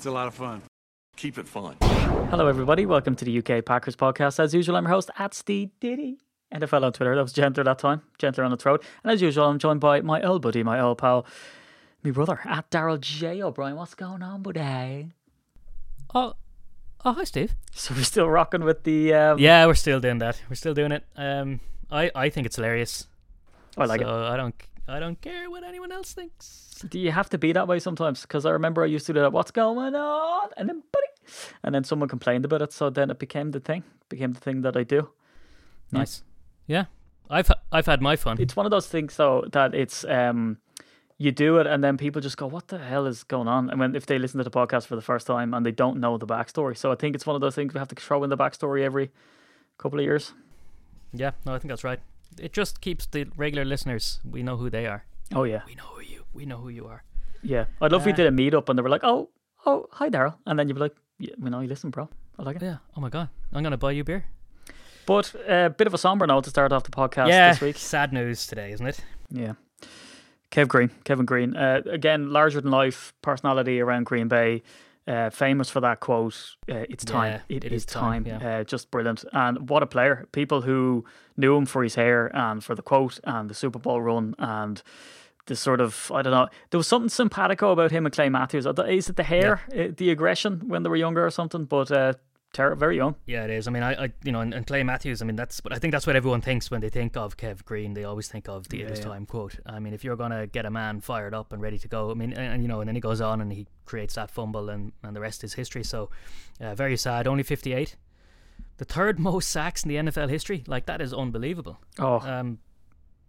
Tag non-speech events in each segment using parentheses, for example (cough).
It's a lot of fun. Keep it fun. Hello, everybody. Welcome to the UK Packers podcast. As usual, I'm your host at Steve Diddy. NFL on Twitter. That was gentler that time, gentler on the throat. And as usual, I'm joined by my old buddy, my old pal, my brother, at Daryl J. O'Brien. What's going on, buddy? Oh, oh, hi, Steve. (laughs) So we're still rocking with the. Um, Yeah, we're still doing that. We're still doing it. Um, I, I think it's hilarious. I like so I don't, I don't care what anyone else thinks. Do you have to be that way sometimes? Because I remember I used to do that. What's going on? And then, buddy. And then someone complained about it. So then it became the thing, became the thing that I do. Nice. Yeah, I've, I've had my fun. it's one of those things though that it's um you do it and then people just go what the hell is going on and when if they listen to the podcast for the first time and they don't know the backstory so i think it's one of those things we have to throw in the backstory every couple of years Yeah, no, I think that's right. It just keeps the regular listeners. We know who they are. oh yeah We know who you. We know who you are. yeah i'd love if we Uh, did a meetup and they were like oh oh hi daryl and then you'd be like yeah we know you listen bro i like it Yeah. Oh my god, I'm gonna buy you beer. but a uh, bit of a somber note to start off the podcast yeah. this week Sad news today, isn't it? Yeah. Kev Greene, Kevin Greene. Uh, again, larger than life personality around Green Bay. Uh, famous for that quote, uh, it's time. Yeah, it it is is time. time, Uh, just brilliant. And what a player. People who knew him for his hair and for the quote and the Super Bowl run and the sort of, I don't know, there was something simpatico about him and Clay Matthews. Is it the hair, uh, the aggression when they were younger or something? But uh, ter- very young. Yeah, it is. I mean, I, I you know, and, and Clay Matthews. I mean, that's. But I think that's what everyone thinks when they think of Kev Greene. They always think of the Yeah, "It is yeah. time" quote. I mean, if you're gonna get a man fired up and ready to go, I mean, and, and, you know, and then he goes on and he creates that fumble, and and the rest is history. So, uh, very sad. Only 58. The third (laughs) most sacks in the NFL history. Like that is unbelievable. Oh, Um,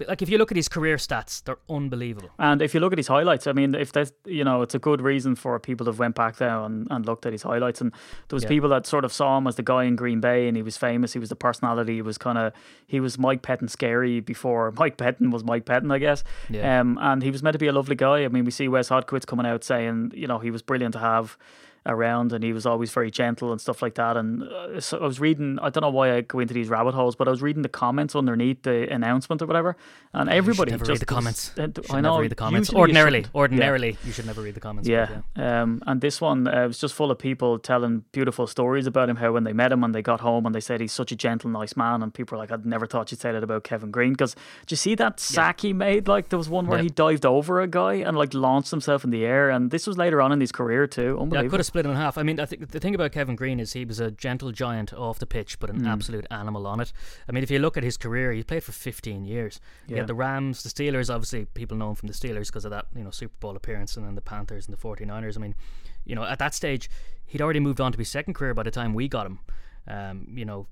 like if you look at his career stats, they're unbelievable. And if you look at his highlights, I mean, if that's you know, it's a good reason for people to have went back there and, and looked at his highlights. And there was Yeah. people that sort of saw him as the guy in Green Bay, and he was famous. He was the personality. He was kind of he was Mike Pettine scary before (laughs) Mike Pettine was Mike Pettine, I guess. Yeah. Um, and he was meant to be a lovely guy. I mean, we see Wes Hodkiewicz coming out saying, you know, he was brilliant to have around and he was always very gentle and stuff like that and uh, so I was reading I don't know why I go into these rabbit holes but I was reading the comments underneath the announcement or whatever and everybody never just read the comments. uh, I know never read the comments. usually you Ordinarily. Yeah. ordinarily, you should never read the comments. but Yeah. Um, and this one uh, was just full of people telling beautiful stories about him, how when they met him and they got home and they said he's such a gentle, nice man. And people were like, I'd never thought you'd say that about Kevin Greene. Because do you see that sack he made? Like, there was one where Yeah. he dived over a guy and like launched himself in the air. And this was later on in his career, too. Yeah, Unbelievable. Split it in half. I mean, I think the thing about Kevin Greene is he was a gentle giant off the pitch, but an absolute animal on it. I mean, if you look at his career, he played for 15 years. He Yeah. had the Rams, the Steelers. Obviously, people know him from the Steelers because of that, you know, Super Bowl appearance, and then the Panthers and the 49ers. I mean, you know, at that stage, he'd already moved on to his second career by the time we got him. Um, you know,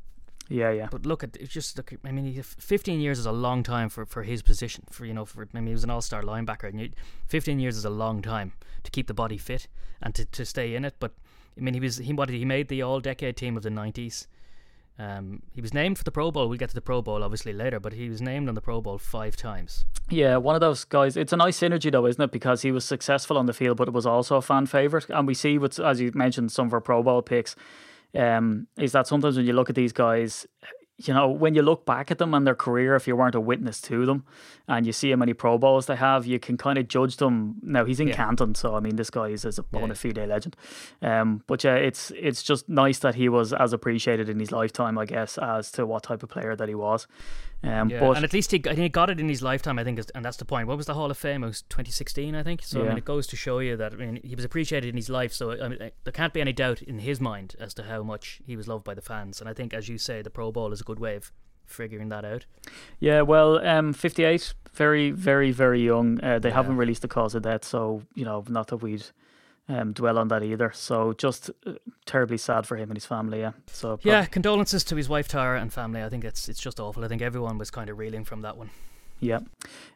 yeah, yeah. but look at it's just look. I mean, 15 years is a long time for, for his position. For you know, for I mean, he was an all-star linebacker, and you, 15 years is a long time to keep the body fit and to, to stay in it. But I mean, he was he what he made the All-Decade team of the 90s. Um, he was named for the Pro Bowl. We'll get to the Pro Bowl obviously later, but he was named on the Pro Bowl five times. Yeah, one of those guys. It's a nice synergy, though, isn't it? Because he was successful on the field, but it was also a fan favorite. And we see, what's as you mentioned, some of our Pro Bowl picks, um, is that sometimes when you look at these guys, you know, when you look back at them and their career, if you weren't a witness to them, and you see how many Pro Bowls they have, you can kind of judge them. Now he's in Yeah. Canton, so I mean, this guy is, is a bona Yeah. fide legend. Um, but yeah, it's it's just nice that he was as appreciated in his lifetime, I guess, as to what type of player that he was. Um, Yeah, but and at least he, I think he got it in his lifetime. I think, and that's the point. What was the Hall of Fame? It was 2016, I think. So I mean, it goes to show you that I mean, he was appreciated in his life. So I mean, there can't be any doubt in his mind as to how much he was loved by the fans. And I think, as you say, the Pro Bowl is a good way of figuring that out. Yeah, well, um, 58, very, very, very young. Uh, they Yeah. haven't released the cause of death, so, you know, not that we'd um, dwell on that either. So just uh, terribly sad for him and his family, yeah. So prob- Yeah, condolences to his wife Tara and family. I think it's it's just awful. I think everyone was kind of reeling from that one. Yeah.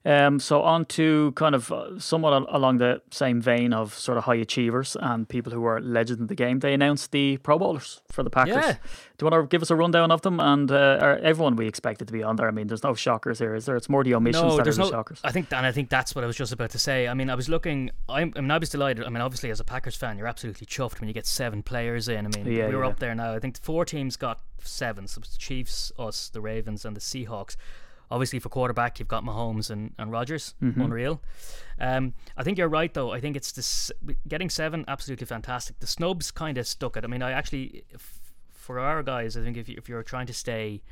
Um, so on to kind of uh, somewhat along the same vein of sort of high achievers and people who are legends in the game. They announced the Pro Bowlers for the Packers. Yeah. Do you want to give us a rundown of them and uh, are everyone we expected to be on there? I mean, there's no shockers here, is there? It's more the omissions No, that are there's the no. shockers. I think, and I think that's what I was just about to say. I mean, I was looking. I'm, I mean, I was delighted. I mean, obviously, as a Packers fan, you're absolutely chuffed when you get seven players in. I mean, Yeah, we were yeah. up there now. I think four teams got seven. So the Chiefs, us, the Ravens, and the Seahawks. Obviously, for quarterback, you've got Mahomes and, and Rodgers. Mm-hmm. Unreal. Um, I think you're right, though. I think it's this getting seven, absolutely fantastic. The snubs kind of stuck it. I mean, I actually, f- for our guys, I think if, you, if you're trying to stay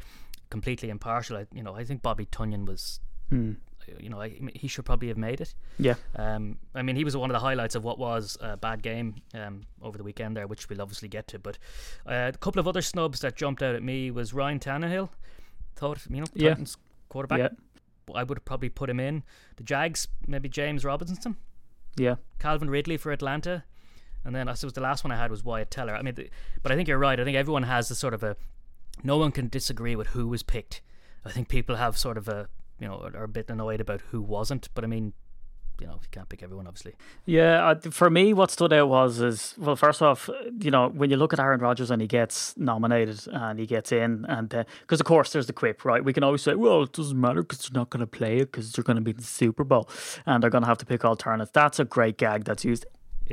completely impartial, I, you know, I think Bobby Tonyan was Hmm. you know, I, he should probably have made it. Yeah. Um, I mean, he was one of the highlights of what was a bad game um, over the weekend there, which we'll obviously get to. But uh, a couple of other snubs that jumped out at me was Ryan Tannehill. Thought, you know, Yeah. Titans quarterback. Yeah. I would probably put him in. The Jags, maybe James Robinson. Yeah. Calvin Ridley for Atlanta. And then I suppose the last one I had was Wyatt Teller. I mean, the, but I think you're right. I think everyone has a sort of a. No one can disagree with who was picked. I think people have sort of a, you know, are a bit annoyed about who wasn't. But I mean, you know, you can't pick everyone, obviously. Yeah, uh, for me, what stood out was is well, first off, you know, when you look at Aaron Rodgers and he gets nominated and he gets in, and because of course there's the quip, right? We can always say, well, it doesn't matter because they're not going to play it because they're going to be in the Super Bowl and they're going to have to pick alternates. That's a great gag that's used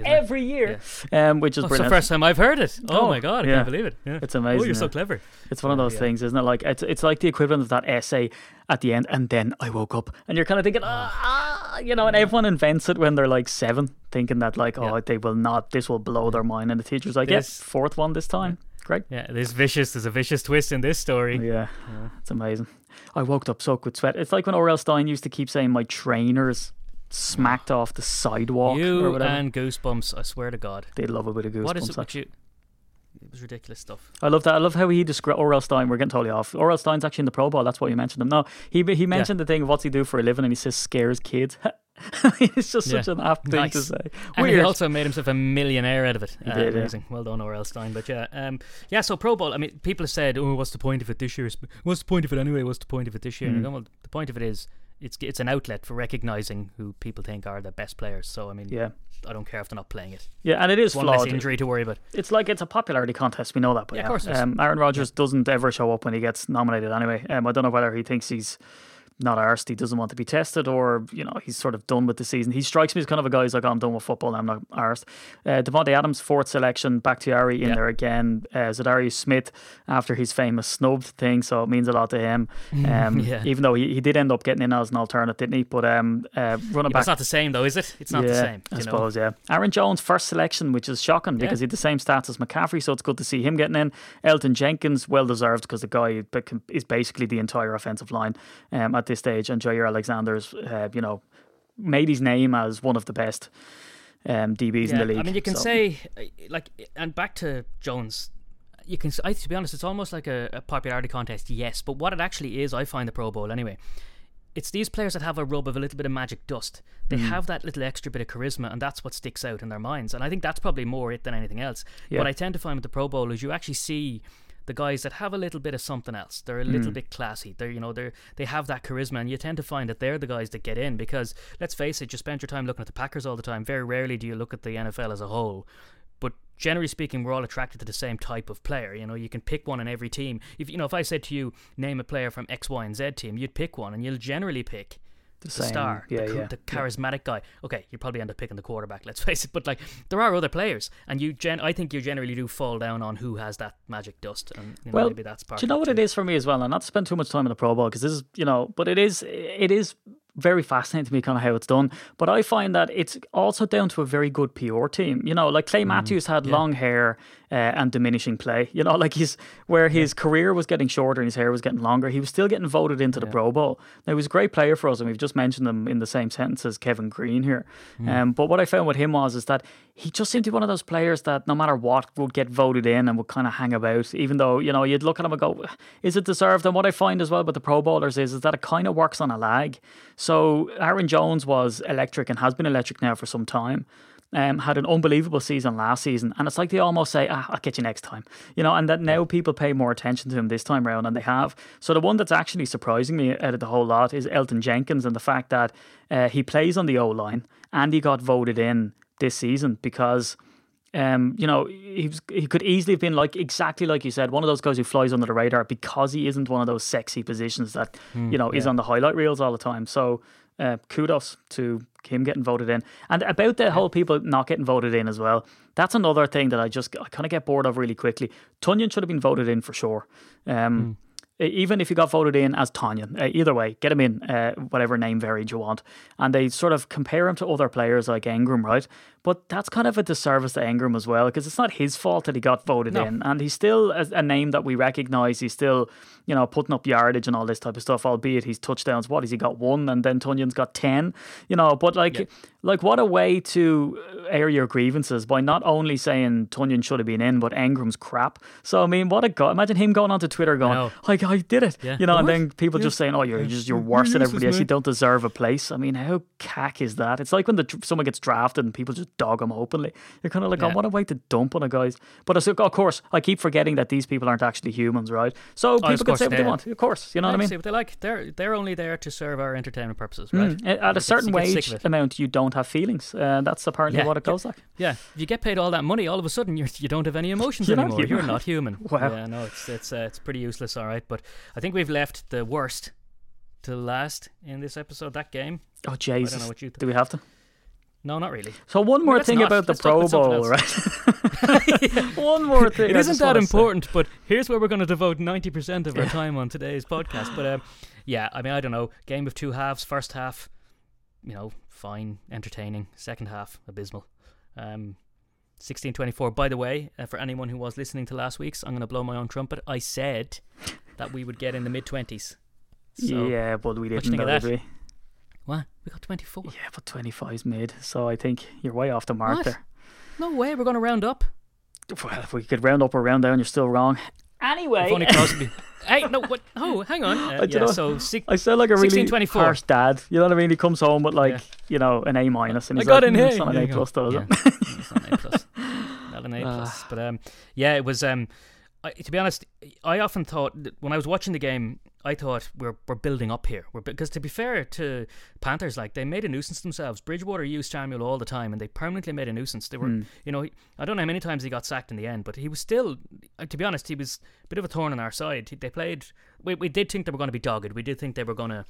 every year, um, which is Oh, it's the first time I've heard it. Oh, Oh, my god, I yeah. can't believe it. Yeah. It's amazing, Oh, you're so clever. It's one of those yeah. things, isn't it? Like it's it's like the equivalent of that essay at the end, and then I woke up, and you're kind of thinking, ah, ah, you know, and everyone invents it when they're like seven, thinking that like, oh, Yeah. they will not, this will blow their mind, and the teacher's like, yes, This- fourth one this time, great. Yeah, there's vicious. There's a vicious twist in this story. Yeah, it's amazing. I woke up soaked with sweat. It's like when R.L. Stine used to keep saying my trainers smacked off the sidewalk or You whatever. and Goosebumps. I swear to God. they'd love a bit of goosebumps. What is it with you? It was ridiculous stuff. I love that. I love how he described R.L. Stine. We're getting totally off. R.L. Stine's actually in the Pro Bowl. That's why you mentioned him. No, he he mentioned the thing of what's he do for a living, and he says scares kids. (laughs) it's just such an apt thing to Nice. say. And he also made himself a millionaire out of it. Uh, did, yeah. amazing. Well done, R.L. Stine. But yeah, um, yeah. So Pro Bowl. I mean, people have said, "Oh, what's the point of it this year? What's the point of it anyway? What's the point of it this year?" Go, well, the point of it is it's it's an outlet for recognizing who people think are the best players. So I mean, yeah, I don't care if they're not playing it. yeah, and it is One less flawed. injury to worry about. It's like it's a popularity contest. We know that, but Yeah, of course. Um, Aaron Rodgers doesn't ever show up when he gets nominated anyway. Um, I don't know whether he thinks he's not arsed, he doesn't want to be tested, or you know he's sort of done with the season. He strikes me as kind of a guy who's like, I'm done with football. I'm not arsed. Uh, Davante Adams, fourth selection, back to Bakhtiari in Yeah. there again. Uh, Za'Darius Smith after his famous snubbed thing, so it means a lot to him. (laughs) Um, Yeah. Even though he, he did end up getting in as an alternate, didn't he? But um, uh, running Yeah, but back. it's not the same though, is it? It's not yeah, the same. I know? suppose, yeah. Aaron Jones, first selection, which is shocking because he had the same stats as McCaffrey, so it's good to see him getting in. Elgton Jenkins, well deserved because the guy is basically the entire offensive line um, at this stage. And Jaire Alexander's, uh, you know, made his name as one of the best um, DBs in the league. I mean, you can so- say uh, like, and back to Jones. You can, I, to be honest, it's almost like a, a popularity contest, yes. But what it actually is, I find the Pro Bowl anyway. It's these players that have a rub of a little bit of magic dust. They Mm. have that little extra bit of charisma, and that's what sticks out in their minds. And I think that's probably more it than anything else. Yeah. What I tend to find with the Pro Bowl is you actually see the guys that have a little bit of something else. They're a Mm. little bit classy. They're you know they're they have that charisma, and you tend to find that they're the guys that get in because let's face it, you spend your time looking at the Packers all the time. Very rarely do you look at the NFL as a whole. But generally speaking, we're all attracted to the same type of player. You know, you can pick one in every team. If you know, if I said to you, name a player from X, Y, and Z team, you'd pick one, and you'll generally pick the, star, yeah, the, yeah, the charismatic guy. Okay, you probably end up picking the quarterback. Let's (laughs) face it. But like, there are other players, and you gen. I think you generally do fall down on who has that magic dust, and you know, Well, maybe that's part. Do you know what it is for me as well? And not to spend too much time in the Pro Bowl because this is, you know, but it is, it is very fascinating to me kind of how it's done. But I find that it's also down to a very good PR team. You know, like Clay Mm, Matthews had long hair uh, and diminishing play. You know, (laughs) like he's where his career was getting shorter and his hair was getting longer. He was still getting voted into the Pro Bowl. Now he was a great player for us, and we've just mentioned him in the same sentence as Kevin Greene here. Mm. Um, but what I found with him was is that he just seemed to be one of those players that no matter what would get voted in and would kind of hang about, even though you know you'd look at him and go, "Is it deserved?" And what I find as well with the Pro Bowlers is is that it kind of works on a lag. So Aaron Jones was electric and has been electric now for some time. um, had an unbelievable season last season, and it's like they almost say, "Ah, I'll get you next time," you know. And that now people pay more attention to him this time around, and they have. So the one that's actually surprising me out of the whole lot is Elgton Jenkins and the fact that uh, he plays on the O line and he got voted in this season because. Um, you know, he was, he could easily have been like exactly like you said, one of those guys who flies under the radar because he isn't one of those sexy positions that you know is on the highlight reels all the time. So uh, kudos to him getting voted in. And about the whole people not getting voted in as well, that's another thing that I just I kind of get bored of really quickly. Tonyan should have been voted in for sure. Um, e- Even if you got voted in as Tanyan, uh, either way, get him in, uh, whatever name variant you want. And they sort of compare him to other players like Engram, right? But that's kind of a disservice to Engram as well, because it's not his fault that he got voted No. in. And he's still a, a name that we recognise. He's still, you know, putting up yardage and all this type of stuff, albeit his touchdowns, what has he got? One, and then Tonyan's got 10, you know. But like, like what a way to air your grievances by not only saying Tonyan should have been in, but Engram's crap. So, I mean, what a guy. Imagine him going onto Twitter going, know. like, I did it. Yeah. You know, and then people just saying, oh, you're just, you're worse than everybody else. You don't deserve a place. I mean, how cack is that? It's like when the, someone gets drafted and people just dog him openly. You're kind of like, oh, Yeah. what a way to dump on a guys. But it's like, of course, I keep forgetting that these people aren't actually humans, right? So Oh, people can say what they want. Of course. You know what I mean? See what they like. They're they're only there to serve our entertainment purposes, right? Mm, At a certain you wage amount, you don't have feelings. Uh, that's apparently Yeah. what it goes like. Yeah, if you get paid all that money, all of a sudden you're, you don't have any emotions You're anymore. human. You're not human. (laughs) Wow. Yeah, no, it's it's uh, it's pretty useless. All right, but I think we've left the worst to last in this episode. That game. Oh, Jesus. you Do we have to? No, not really. So one more thing not. about the Let's Pro Bowl, right? (laughs) (laughs) one more thing. It I isn't that wanna say. important, but here's where we're going to devote 90% of our time on today's podcast. But um, yeah, I mean, I don't know. Game of two halves. First half, you know, fine, entertaining. Second half, abysmal. Um, 1624. By the way, uh, for anyone who was listening to last week's, I'm going to blow my own trumpet. I said that we would get in the mid 20s. So, yeah, but we what you didn't. think of that? Did we? What? We got 24. Yeah, but 25 is mid. So I think you're way off the mark What? there. No way. We're going to round up. Well, if we could round up or round down, you're still wrong. Anyway, If only Crosby. (laughs) hey, no, what? Oh, hang on. Uh, I don't yeah, know. so six, I sound like a really 1624. harsh dad. You know what I mean? He comes home with like, Yeah. you know, an A minus, and I got like, in "Mm, here. It's not an There A plus, though, is Yeah. it? it's not an A plus. (laughs) Not an A plus. But um, yeah, it was. Um, I, to be honest, I often thought that when I was watching the game, I thought we're we're building up here. We're because to be fair to Panthers, like they made a nuisance themselves. Bridgewater used Samuel all the time, and they permanently made a nuisance. They were, you know, he- I don't know how many times he got sacked in the end, but he was still, uh, to be honest, he was a bit of a thorn in our side. They played. We we did think they were going to be dogged. We did think they were going to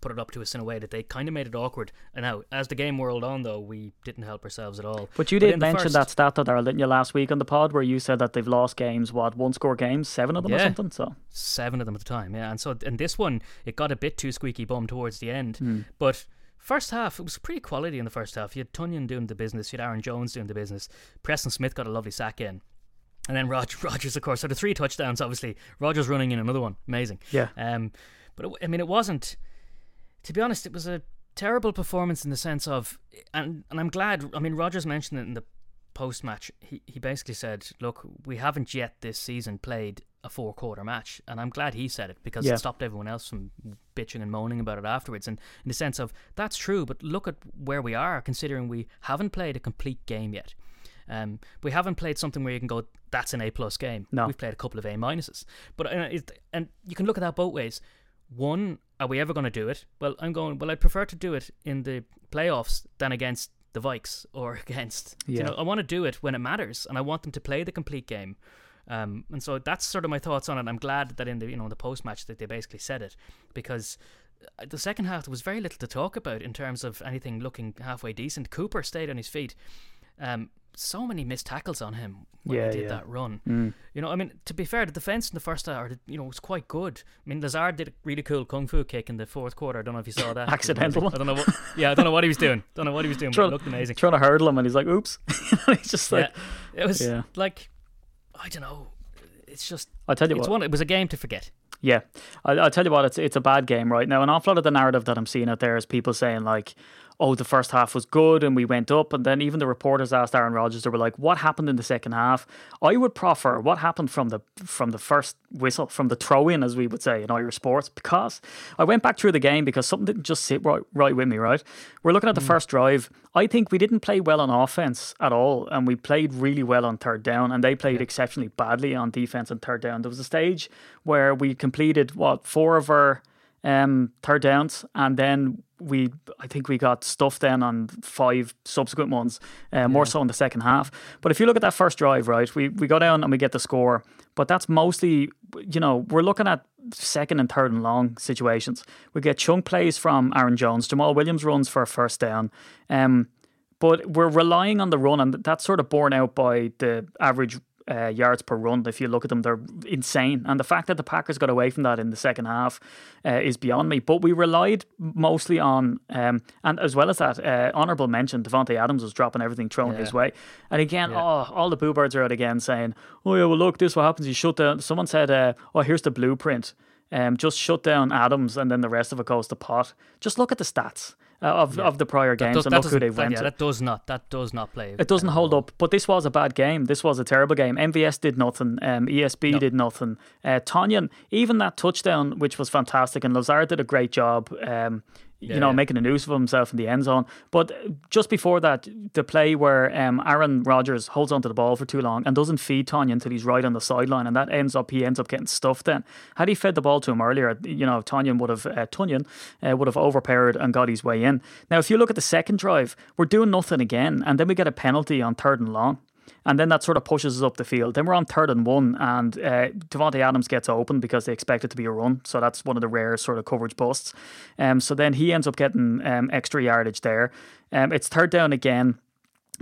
put it up to us in a way that they kind of made it awkward. And now, as the game whirled on, though, we didn't help ourselves at all. But you in did mention first- that stat, though, Darrell, didn't you, last week on the pod, where you said that they've lost games, what, one score games, seven of them or something? So seven of them at the time, yeah. And so, and this one, it got a bit too squeaky bum towards the end. Hmm. But first half, it was pretty quality in the first half. You had Tonyan doing the business, you had Aaron Jones doing the business. Preston Smith got a lovely sack in. And then Rog- (laughs) Rodgers, of course, so the three touchdowns, obviously. Rodgers running in another one. Amazing. Yeah. Um, but it, I mean, it wasn't, to be honest, it was a terrible performance in the sense of, and, and I'm glad, I mean, Rodgers mentioned it in the post match. He, he basically said, look, we haven't yet this season played a four quarter match. And I'm glad he said it because Yeah. it stopped everyone else from bitching and moaning about it afterwards. And in the sense of, that's true, but look at where we are considering we haven't played a complete game yet. Um, we haven't played something where you can go, that's an A plus game. No. We've played a couple of A minuses. But uh, it, and you can look at that both ways. One, are we ever going to do it? Well, I'm going. Well, I'd prefer to do it in the playoffs than against the Vikes or (laughs) against. You know, I want to do it when it matters, and I want them to play the complete game. Um, and so that's sort of my thoughts on it. I'm glad that in the you know the post match that they basically said it because uh, the second half there was very little to talk about in terms of anything looking halfway decent. Cooper stayed on his feet. Um, so many missed tackles on him when Yeah, he did yeah. that run. Mm. You know, I mean, to be fair, the defense in the first half, you know, was quite good. I mean, Lazard did a really cool kung fu kick in the fourth quarter. I don't know if you saw that. (laughs) Accidental. I don't know what. Yeah, I don't know what he was doing. Don't know what he was doing, but it looked amazing. Trying to hurdle him, and he's like, oops. (laughs) he's just like, yeah, it was Yeah. like, I don't know. It's just, I'll tell you it's what. one. It was a game to forget. Yeah, I, I'll tell you what, it's it's a bad game right now. An awful lot of the narrative that I'm seeing out there is people saying like, oh, the first half was good and we went up. And then even the reporters asked Aaron Rodgers, they were like, what happened in the second half? I would proffer what happened from the from the first whistle, from the throw in, as we would say in Irish sports, because I went back through the game because something didn't just sit right, right with me, right? We're looking at the first drive. I think we didn't play well on offense at all, and we played really well on third down, and they played exceptionally badly on defense and third down. There was a stage where we completed what four of our um, third downs, and then we I think we got stuffed then on five subsequent ones, uh, more so in the second half. But if you look at that first drive, right, we we go down and we get the score, but that's mostly you know we're looking at second and third and long situations. We get chunk plays from Aaron Jones, Jamaal Williams runs for a first down. Um, but we're relying on the run, and that's sort of borne out by the average uh, yards per run. If you look at them, they're insane. And the fact that the Packers got away from that in the second half uh, is beyond me. But we relied mostly on, um, and as well as that, uh, honourable mention, Davante Adams was dropping everything thrown Yeah. his way. And again, Yeah. oh, all the boo birds are out again saying, oh, yeah, well, look, this is what happens. You shut down. Someone said, uh, oh, here's the blueprint. Um, just shut down Adams and then the rest of it goes to pot. Just look at the stats uh, of, of the prior games Does- and that look who they went yeah, that does not. That does not play. It doesn't hold up. But this was a bad game. This was a terrible game. MVS did nothing. Um, ESB did nothing. Uh, Tanyan, even that touchdown, which was fantastic, and Lazard did a great job. Um, you know, Yeah. making a noose of himself in the end zone. But just before that, the play where um, Aaron Rodgers holds onto the ball for too long and doesn't feed Tanya until he's right on the sideline, and that ends up he ends up getting stuffed. Then, had he fed the ball to him earlier, you know, Tanyan would have uh, Tonyan uh, would have overpowered and got his way in. Now, if you look at the second drive, we're doing nothing again, and then we get a penalty on third and long. And then that sort of pushes us up the field. Then we're on third and one, and uh, Davante Adams gets open because they expect it to be a run. So that's one of the rare sort of coverage busts. Um, so then he ends up getting um, extra yardage there. Um, it's third down again.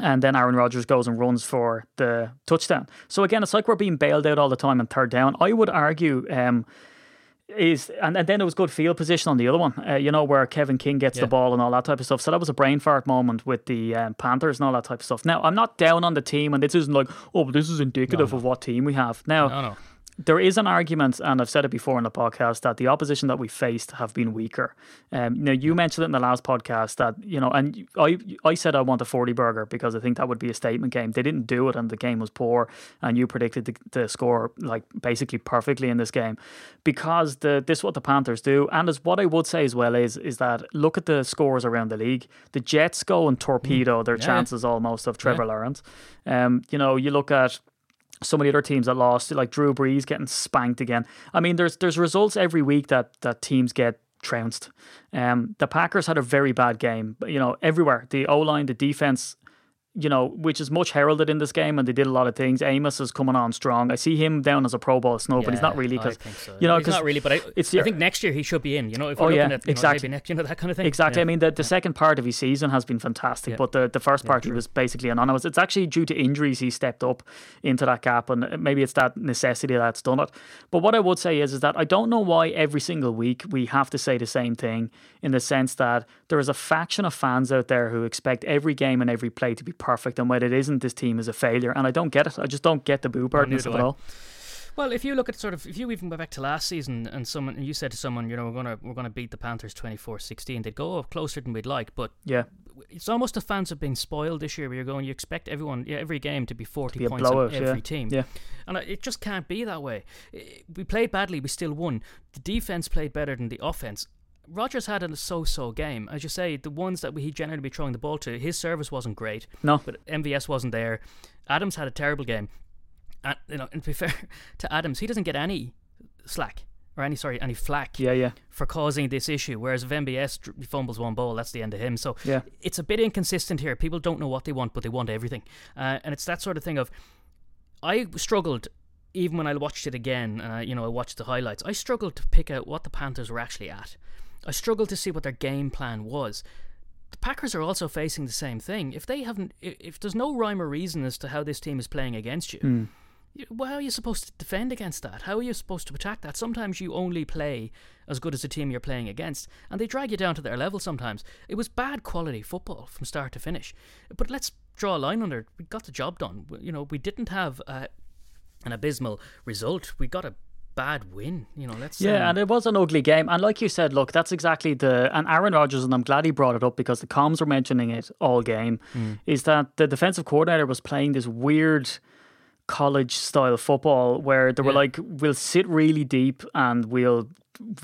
And then Aaron Rodgers goes and runs for the touchdown. So again, it's like we're being bailed out all the time on third down. I would argue um, is and, and then it was good field position on the other one. Uh, you know where Kevin King gets the ball and all that type of stuff. So that was a brain fart moment with the um, Panthers and all that type of stuff. Now I'm not down on the team, and this isn't like oh, but this is indicative of what team we have. Now No, no. There is an argument, and I've said it before in the podcast, that the opposition that we faced have been weaker. Um, now you mentioned it in the last podcast that you know, and I I said I want a forty burger because I think that would be a statement game. They didn't do it, and the game was poor. And you predicted the, the score like basically perfectly in this game because the this is what the Panthers do. And as what I would say as well is is that look at the scores around the league. The Jets go and torpedo their Yeah. chances almost of Trevor Lawrence. Um, you know, you look at of the other teams that lost, like Drew Brees getting spanked again. I mean, there's there's results every week that that teams get trounced. Um, the Packers had a very bad game, you know, everywhere. The O line, the defense, you know, which is much heralded in this game, and they did a lot of things. Amos is coming on strong. I see him down as a Pro Bowl snub, but he's not really I because so. you know he's not really. But I, it's I think next year he should be in. You know, if Oh, we're yeah, looking at you know, exactly. maybe next, you know, that kind of thing. Exactly. Yeah. I mean, the, the second part of his season has been fantastic, Yeah. but the, the first part he was basically anonymous. It's actually due to injuries he stepped up into that gap, and maybe it's that necessity that's done it. But what I would say is, is that I don't know why every single week we have to say the same thing in the sense that there is a faction of fans out there who expect every game and every play to be perfect, and when it isn't, this team is a failure. And I don't get it. I just don't get the boo birdness neither of it do all. Well, if you look at sort of, if you even go back to last season and someone, and you said to someone, you know, we're gonna we're gonna beat the Panthers 24-16, they'd go up closer than we'd like, but Yeah. it's almost the fans have been spoiled this year. Where you're going, you expect everyone, yeah, every game to be forty be points blowout, on every yeah. team, Yeah. and it just can't be that way. We played badly, we still won. The defense played better than the offense. Rodgers had a so-so game, as you say. The ones that he generally be throwing the ball to, his service wasn't great. No. but MVS wasn't there. Adams had a terrible game. And, you know, and to be (laughs) fair to Adams, he doesn't get any slack or any sorry any flack Yeah, yeah. for causing this issue. Whereas if MVS fumbles one ball, that's the end of him. So Yeah. it's a bit inconsistent here. People don't know what they want, but they want everything, uh, and it's that sort of thing of. I struggled even when I watched it again, and I, you know I watched the highlights. I struggled to pick out what the Panthers were actually at. I struggled to see what their game plan was. The Packers are also facing the same thing. If they haven't, if there's no rhyme or reason as to how this team is playing against you, you- well, how are you supposed to defend against that? How are you supposed to attack that? Sometimes you only play as good as the team you're playing against, and they drag you down to their level sometimes. It was bad quality football from start to finish. But let's draw a line under it. We got the job done. We- You know, we didn't have uh, an abysmal result. We got a bad win. You know, let's Yeah, um, and it was an ugly game. And like you said, look, that's exactly the and Aaron Rodgers, and I'm glad he brought it up because the comms were mentioning it all game, is that the defensive coordinator was playing this weird college style football where they were Yeah. like, we'll sit really deep and we'll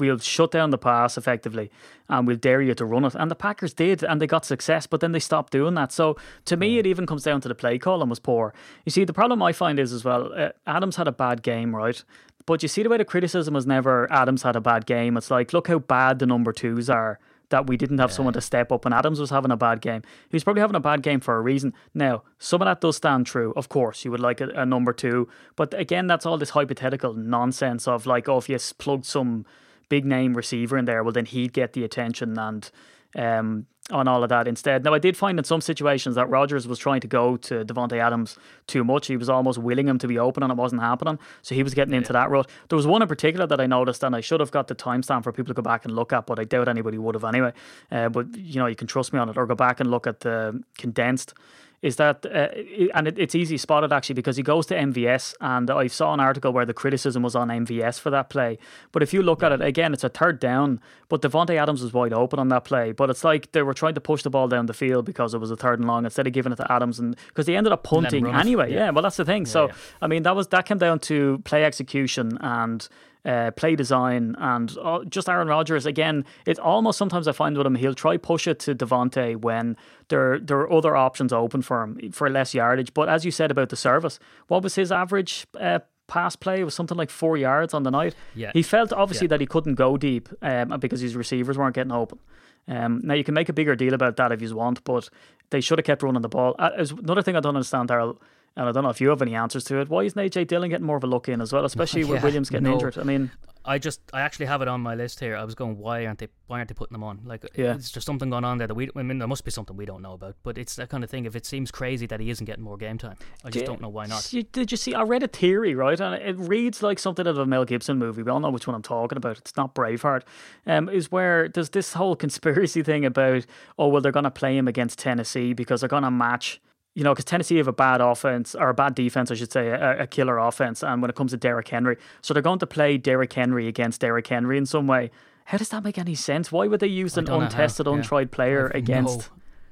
we'll shut down the pass effectively and we'll dare you to run it. And the Packers did and they got success, but then they stopped doing that. So to me it even comes down to the play call and was poor. You see, the problem I find is as well, uh, Adams had a bad game, right? But you see the way the criticism was never Adams had a bad game. It's like, look how bad the number twos are that we didn't have someone to step up and Adams was having a bad game. He was probably having a bad game for a reason. Now, some of that does stand true. Of course, you would like a, a number two. But again, that's all this hypothetical nonsense of like, oh, if you plugged some big name receiver in there, well, then he'd get the attention and um, on all of that instead. Now, I did find in some situations that Rodgers was trying to go to Davante Adams too much. He was almost willing him to be open and it wasn't happening. So he was getting into that rut. There was one in particular that I noticed and I should have got the timestamp for people to go back and look at, but I doubt anybody would have anyway. Uh, but, you know, you can trust me on it or go back and look at the condensed is that uh, and it, it's easy spotted actually because he goes to MVS and I saw an article where the criticism was on MVS for that play. But if you look at it again, it's a third down, but Davante Adams was wide open on that play. But it's like they were trying to push the ball down the field because it was a third and long instead of giving it to Adams and because he ended up punting anyway. Yeah. Yeah. well that's the thing. so yeah. I mean that was that came down to play execution and uh, play design and uh, just Aaron Rodgers again. It's almost sometimes I find with him he'll try push it to Davante when there there are other options open for him for less yardage. But as you said about the service, what was his average? Uh, Pass play It was something like four yards on the night. Yeah. he felt obviously Yeah. that he couldn't go deep um, because his receivers weren't getting open. Um, now you can make a bigger deal about that if you want, but they should have kept running the ball. Uh, another thing I don't understand, Daryl, and I don't know if you have any answers to it. Why isn't AJ Dillon getting more of a look in as well, especially (laughs) with Williams getting no. injured? I mean, I just I actually have it on my list here. I was going, why aren't they why aren't they putting them on? Like, Yeah. is there something going on there that we? I mean, there must be something we don't know about. But it's that kind of thing. If it seems crazy that he isn't getting more game time, I just don't know why not. You- Did you see? I read a theory, right? And it reads like something out of a Mel Gibson movie. We all know which one I'm talking about. It's not Braveheart. Um, is where there's this whole (laughs) conspiracy thing about, oh, well, they're going to play him against Tennessee because they're going to match. You know, because Tennessee have a bad offense or a bad defense, I should say, a, a killer offense. And when it comes to Derrick Henry, so they're going to play Derrick Henry against Derrick Henry in some way. How does that make any sense? Why would they use an don't how, untested, yeah. untried player against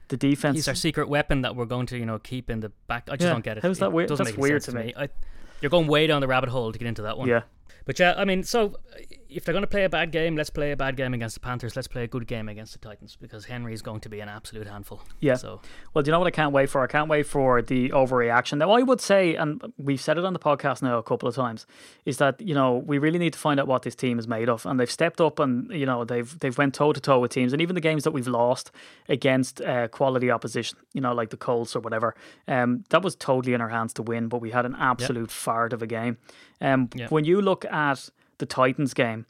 the defense? He's our secret weapon that we're going to, you know, keep in the back. I just Yeah, don't get it. how's that weird? That's weird to me. I, you're going way down the rabbit hole to get into that one. yeah. But yeah, I mean, so if they're going to play a bad game, let's play a bad game against the Panthers. Let's play a good game against the Titans because Henry is going to be an absolute handful. Yeah. So Well, do you know what I can't wait for? I can't wait for the overreaction. Now, I would say, and we've said it on the podcast now a couple of times, is that you know we really need to find out what this team is made of, and they've stepped up and you know they've they've went toe to toe with teams, and even the games that we've lost against uh, quality opposition, you know, like the Colts or whatever, um, that was totally in our hands to win, but we had an absolute fart of a game. Um, Yeah. when you look at the Titans game,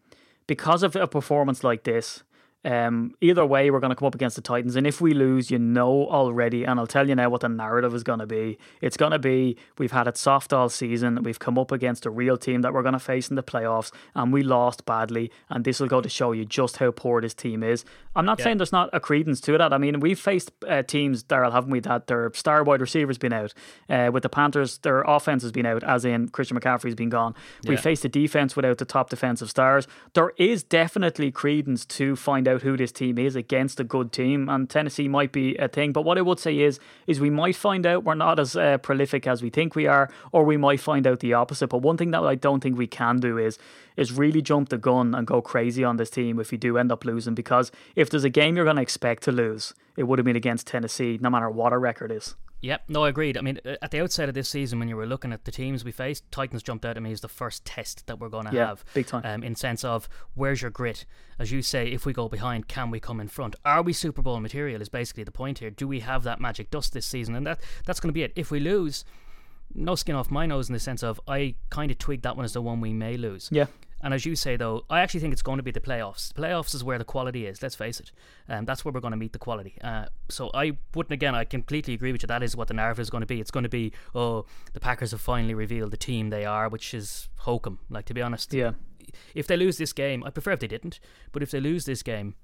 because of a performance like this, um, either way, we're going to come up against the Titans. And if we lose, you know already, and I'll tell you now what the narrative is going to be. It's going to be we've had it soft all season. We've come up against a real team that we're going to face in the playoffs, and we lost badly. And this will go to show you just how poor this team is. I'm not saying there's not a credence to that. I mean, we've faced uh, teams, Daryl, haven't we, that their star wide receivers been out. Uh, with the Panthers, their offense has been out, as in Christian McCaffrey's been gone. We faced a defense without the top defensive stars. There is definitely credence to find out who this team is against a good team, and Tennessee might be a thing. But what I would say is, is we might find out we're not as uh, prolific as we think we are, or we might find out the opposite. But one thing that I don't think we can do is is really jump the gun and go crazy on this team if you do end up losing. Because if there's a game you're going to expect to lose, it would have been against Tennessee, no matter what our record is. Yep, no, I agreed. I mean, at the outset of this season, when you were looking at the teams we faced, Titans jumped out at me as the first test that we're going to Yeah, have. big time. Um, in sense of where's your grit? As you say, if we go behind, can we come in front? Are we Super Bowl material? Is basically the point here. Do we have that magic dust this season? And that that's going to be it. If we lose, no skin off my nose in the sense of I kind of tweaked that one as the one we may lose. Yeah. And as you say, though, I actually think it's going to be the playoffs. The playoffs is where the quality is. Let's face it, um, that's where we're going to meet the quality. Uh, so I wouldn't again. I completely agree with you. That is what the narrative is going to be. It's going to be, oh, the Packers have finally revealed the team they are, which is hokum. Like to be honest, Yeah. if they lose this game, I prefer if they didn't. But if they lose this game,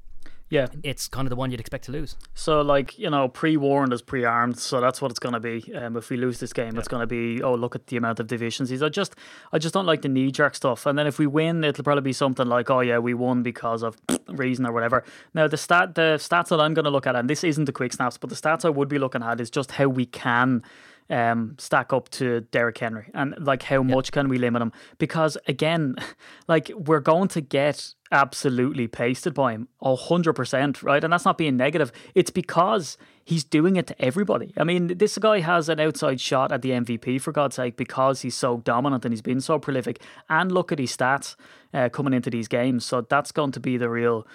Yeah. it's kind of the one you'd expect to lose. So, like, you know, pre warned is pre armed. So that's what it's going to be. Um, if we lose this game, it's going to be, oh, look at the amount of deficiencies. I just, I just don't like the knee jerk stuff. And then if we win, it'll probably be something like, oh, yeah, we won because of (sniffs) reason or whatever. Now, the stat, the stats that I'm going to look at, and this isn't the quick snaps, but the stats I would be looking at is just how we can um, stack up to Derrick Henry and like how much can we limit him? Because again, (laughs) like we're going to get absolutely pasted by him, a hundred percent, right? And that's not being negative. It's because he's doing it to everybody. I mean, this guy has an outside shot at the MVP for God's sake because he's so dominant and he's been so prolific. And look at his stats uh, coming into these games. So that's going to be the real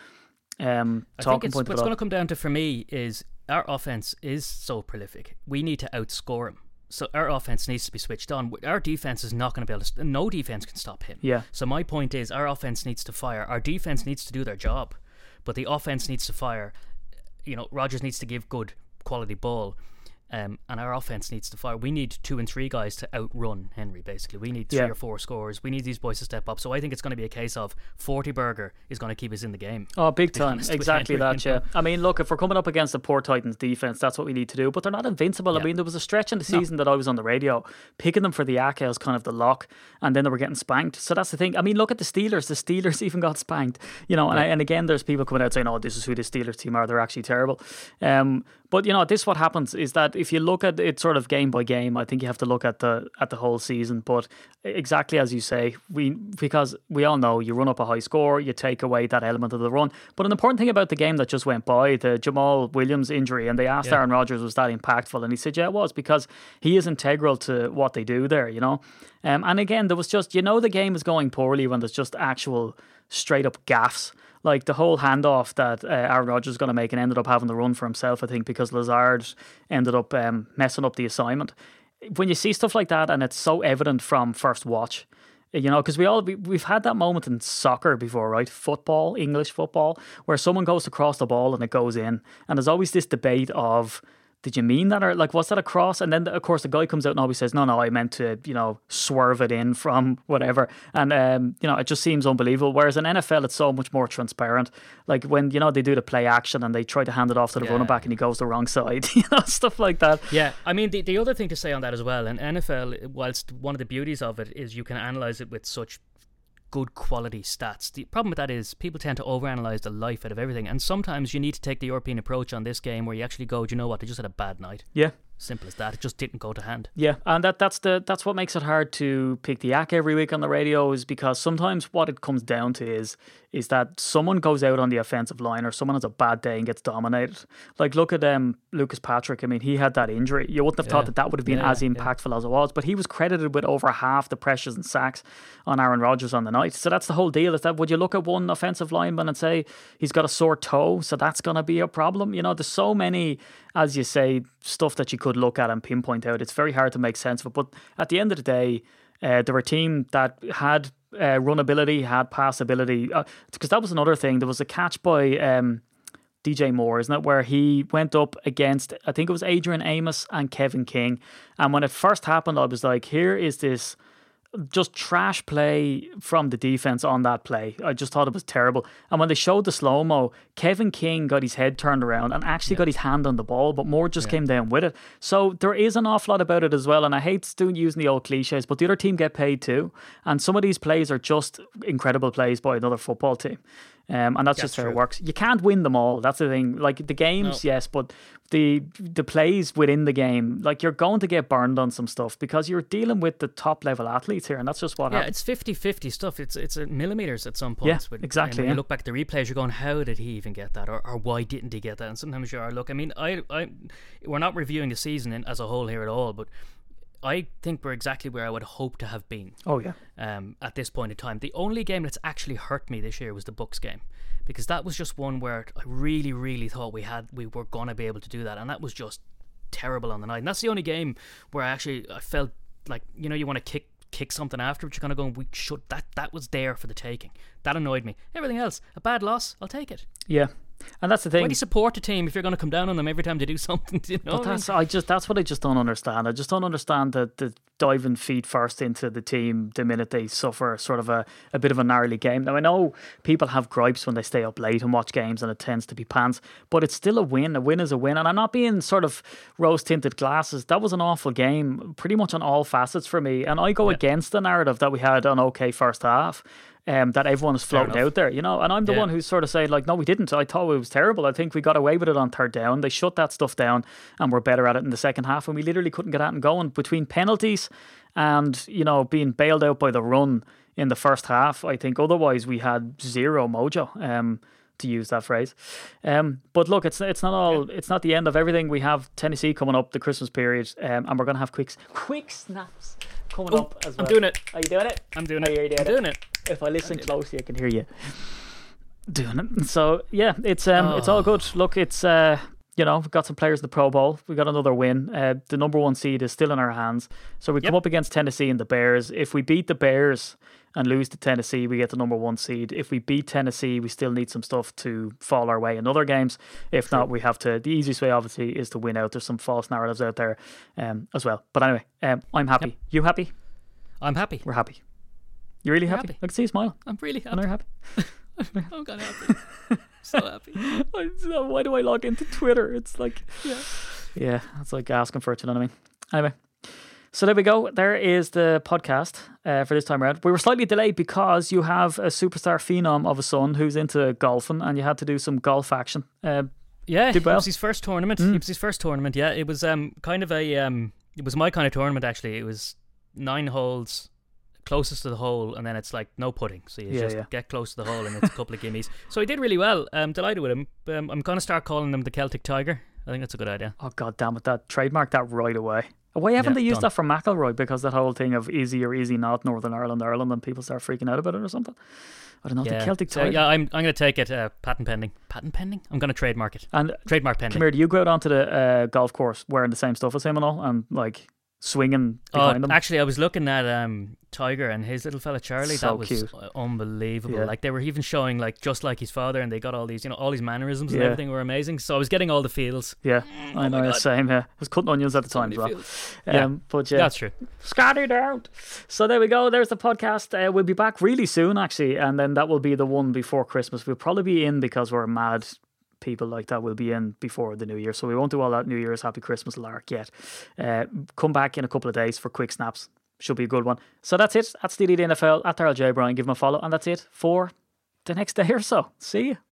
um, I think talking point. what's going to come down to for me is our offense is so prolific. We need to outscore him. So our offense needs to be switched on. Our defense is not going to be able to. No defense can stop him. Yeah. So my point is, our offense needs to fire. Our defense needs to do their job, but the offense needs to fire. You know, Rodgers needs to give good quality ball. Um, and our offense needs to fire. We need two and three guys to outrun Henry. Basically, we need three Yeah. or four scores. We need these boys to step up. So I think it's going to be a case of Forty Burger is going to keep us in the game. Oh, big time. Exactly that, (laughs) yeah. I mean, look, if we're coming up against the poor Titans defense, that's what we need to do. But they're not invincible. I mean, there was a stretch in the season that I was on the radio picking them for the Aka as kind of the lock, and then they were getting spanked. So that's the thing. I mean, look at the Steelers. The Steelers (laughs) even got spanked. You know, and, I, and again, there's people coming out saying, "Oh, this is who the Steelers team are. They're actually terrible." Um, but you know, this what happens is that if you look at it sort of game by game, I think you have to look at the at the whole season. But exactly as you say, we because we all know you run up a high score, you take away that element of the run. But an important thing about the game that just went by, the Jamaal Williams injury, and they asked Yeah. Aaron Rodgers, was that impactful? And he said, yeah, it was because he is integral to what they do there. You know, um, and again, there was just you know the game is going poorly when there's just actual straight up gaffs like the whole handoff that uh, Aaron Rodgers was going to make and ended up having to run for himself, I think, because Lazard ended up um, messing up the assignment. When you see stuff like that and it's so evident from first watch, you know, because we all we, we've had that moment in soccer before, right? Football, English football, where someone goes to cross the ball and it goes in, and there's always this debate of. Did you mean that, or like was that a cross? And then, of course, the guy comes out and always says, "No, no, I meant to, you know, swerve it in (laughs) from whatever." And um, you know, it just seems unbelievable. Whereas in NFL, it's so much more transparent. Like when you know they do the play action and they try to hand it off to the Yeah. running back and he goes the wrong (laughs) side, you know, stuff like that. Yeah, I mean the the other thing to say on that as well, and NFL, whilst one of the beauties of it is you can analyze it with such good quality stats. The problem with that is people tend to overanalyze the life out of everything, and sometimes you need to take the European approach on this game where you actually go, do you know what? They just had a bad night. Yeah, Simple as that. It just didn't go to hand. Yeah, and that that's the that's what makes it hard to pick the act every week on the radio is because sometimes what it comes down to is is that someone goes out on the offensive line or someone has a bad day and gets dominated. Like look at um Lucas Patrick. I mean, he had that injury. You wouldn't have thought that that would have been Yeah, as yeah. impactful as it was, but he was credited with over half the pressures and sacks on Aaron Rodgers on the night. So that's the whole deal. Is that would you look at one offensive lineman and say he's got a sore toe, so that's going to be a problem? You know, there's so many, as you say, stuff that you could look at and pinpoint out. It's very hard to make sense of it. But at the end of the day, uh, they were a team that had uh, run ability, had pass ability. Because that was another thing. There was a catch by. Um, DJ Moore, isn't it? Where he went up against, I think it was Adrian Amos and Kevin King. And when it first happened, I was like, here is this just trash play from the defense on that play. I just thought it was terrible. And when they showed the slow mo, Kevin King got his head turned around and actually got his hand on the ball, but Moore just came down with it. So there is an awful lot about it as well. And I hate still using the old cliches, but the other team get paid too. And some of these plays are just incredible plays by another football team. Um, and that's just how it works. You can't win them all. That's the thing. Like the games, yes, but the the plays within the game, like you're going to get burned on some stuff because you're dealing with the top level athletes here, and that's just what Yeah, happens. it's 50-50 stuff. It's it's millimeters at some Yeah, points. with- exactly, when yeah. you look back at the replays, you're going, "How did he even get that?" Or, or "Why didn't he get that?" And sometimes you are. Look, I mean, I, I, we're not reviewing the season in, as a whole here at all, but I think we're exactly where I would hope to have been. Oh yeah, um, at this point in time. The only game that's actually hurt me this year was the Bucs game because that was just one where I really, really thought we had we were gonna be able to do that, and that was just terrible on the night. And that's the only game where I actually I felt like you know you want to kick kick something after, but you're kind of going we should that that was there for the taking. That annoyed me. Everything else, a bad loss, I'll take it. yeah. And that's the Why thing. do you support a team if you're going to come down on them every time they do (laughs) something? You know, But that's I just that's what I just don't understand. I just don't understand the the diving feet first into the team the minute they suffer sort of a, a bit of a gnarly game. Now I know people have gripes when they stay up late and watch games and it tends to be pants, but it's still a win. A win is a win. And I'm not being sort of rose tinted glasses. That was an awful game, pretty much on all facets for me. And I go against the narrative that we had an okay first half. Um, that everyone is floating out there, you know, and I'm the Yeah. one who's sort of saying like, no, we didn't. I thought it was terrible. I think we got away with it on third down. They shut that stuff down, and we're better at it in the second half. And we literally couldn't get out and going between penalties and you know being bailed out by the run in the first half. I think otherwise we had zero mojo. Um, to use that phrase, um, but look, it's it's not all. It's not the end of everything. We have Tennessee coming up the Christmas period, um, and we're gonna have quick quick snaps coming Oh, up as I'm doing it. Are you doing it? I'm doing it. Are you I'm it? doing it. If I listen closely, I can hear you doing it. So yeah, it's um, it's all good. Look, it's uh, you know, we've got some players in the Pro Bowl. We got another win. Uh, the number one seed is still in our hands. So we come up against Tennessee and the Bears. If we beat the Bears and lose to Tennessee, we get the number one seed. If we beat Tennessee, we still need some stuff to fall our way in other games. If not, we have to. The easiest way, obviously, is to win out. There's some false narratives out there um, as well. But anyway, um, I'm happy. You happy? I'm happy. We're happy. You really happy? happy. I can see you smiling. I'm really happy. I know happy. (laughs) you're happy. I'm kind of happy. so happy. (laughs) So Why do I log into Twitter? It's like, yeah, yeah, it's like asking for it. You know what I mean? Anyway, so there we go. There is the podcast uh, for this time around. We were slightly delayed because you have a superstar phenom of a son who's into golfing, and you had to do some golf action. Uh, Yeah, Did well. it was his first tournament. It was his first tournament. Yeah, it was um kind of a um it was my kind of tournament actually. It was nine holes, closest to the hole, and then it's like no putting. So you Yeah, just yeah. get close to the hole, and it's a couple of gimmies. (laughs) So he did really well. I'm delighted with him. Um, I'm gonna start calling him the Celtic Tiger. I think that's a good idea. oh god damn it! That trademark that right away. Why haven't Yeah, they used done. that for McIlroy? Because that whole thing of easy or easy not Northern Ireland, Ireland, and people start freaking out about it or something. I don't know. Yeah, The Celtic so, Tiger. yeah, I'm I'm gonna take it. Uh, patent pending. Patent pending. I'm gonna trademark it. And Trademark pending. Come here, do you go out onto the uh, golf course wearing the same stuff as him and all, and like swinging Oh, behind him? actually, I was looking at um Tiger and his little fella Charlie. So that was cute. unbelievable. Yeah. Like they were even showing like just like his father, and they got all these, you know, all his mannerisms and everything were amazing. So I was getting all the feels. yeah, I know. oh my yeah, God. same. Yeah, I was cutting onions at the time many well. Yeah. Um, but yeah, That's true. scattered out. So there we go. There's the podcast. Uh, we'll be back really soon, actually, and then that will be the one before Christmas. We'll probably be in because we're mad people like that will be in before the new year. So we won't do all that New Year's Happy Christmas lark yet. Uh, come back in a couple of days for quick snaps. Should be a good one. So that's it. That's the NFL. At Daryl J. Bryan. Give him a follow. And that's it for the next day or so. See you.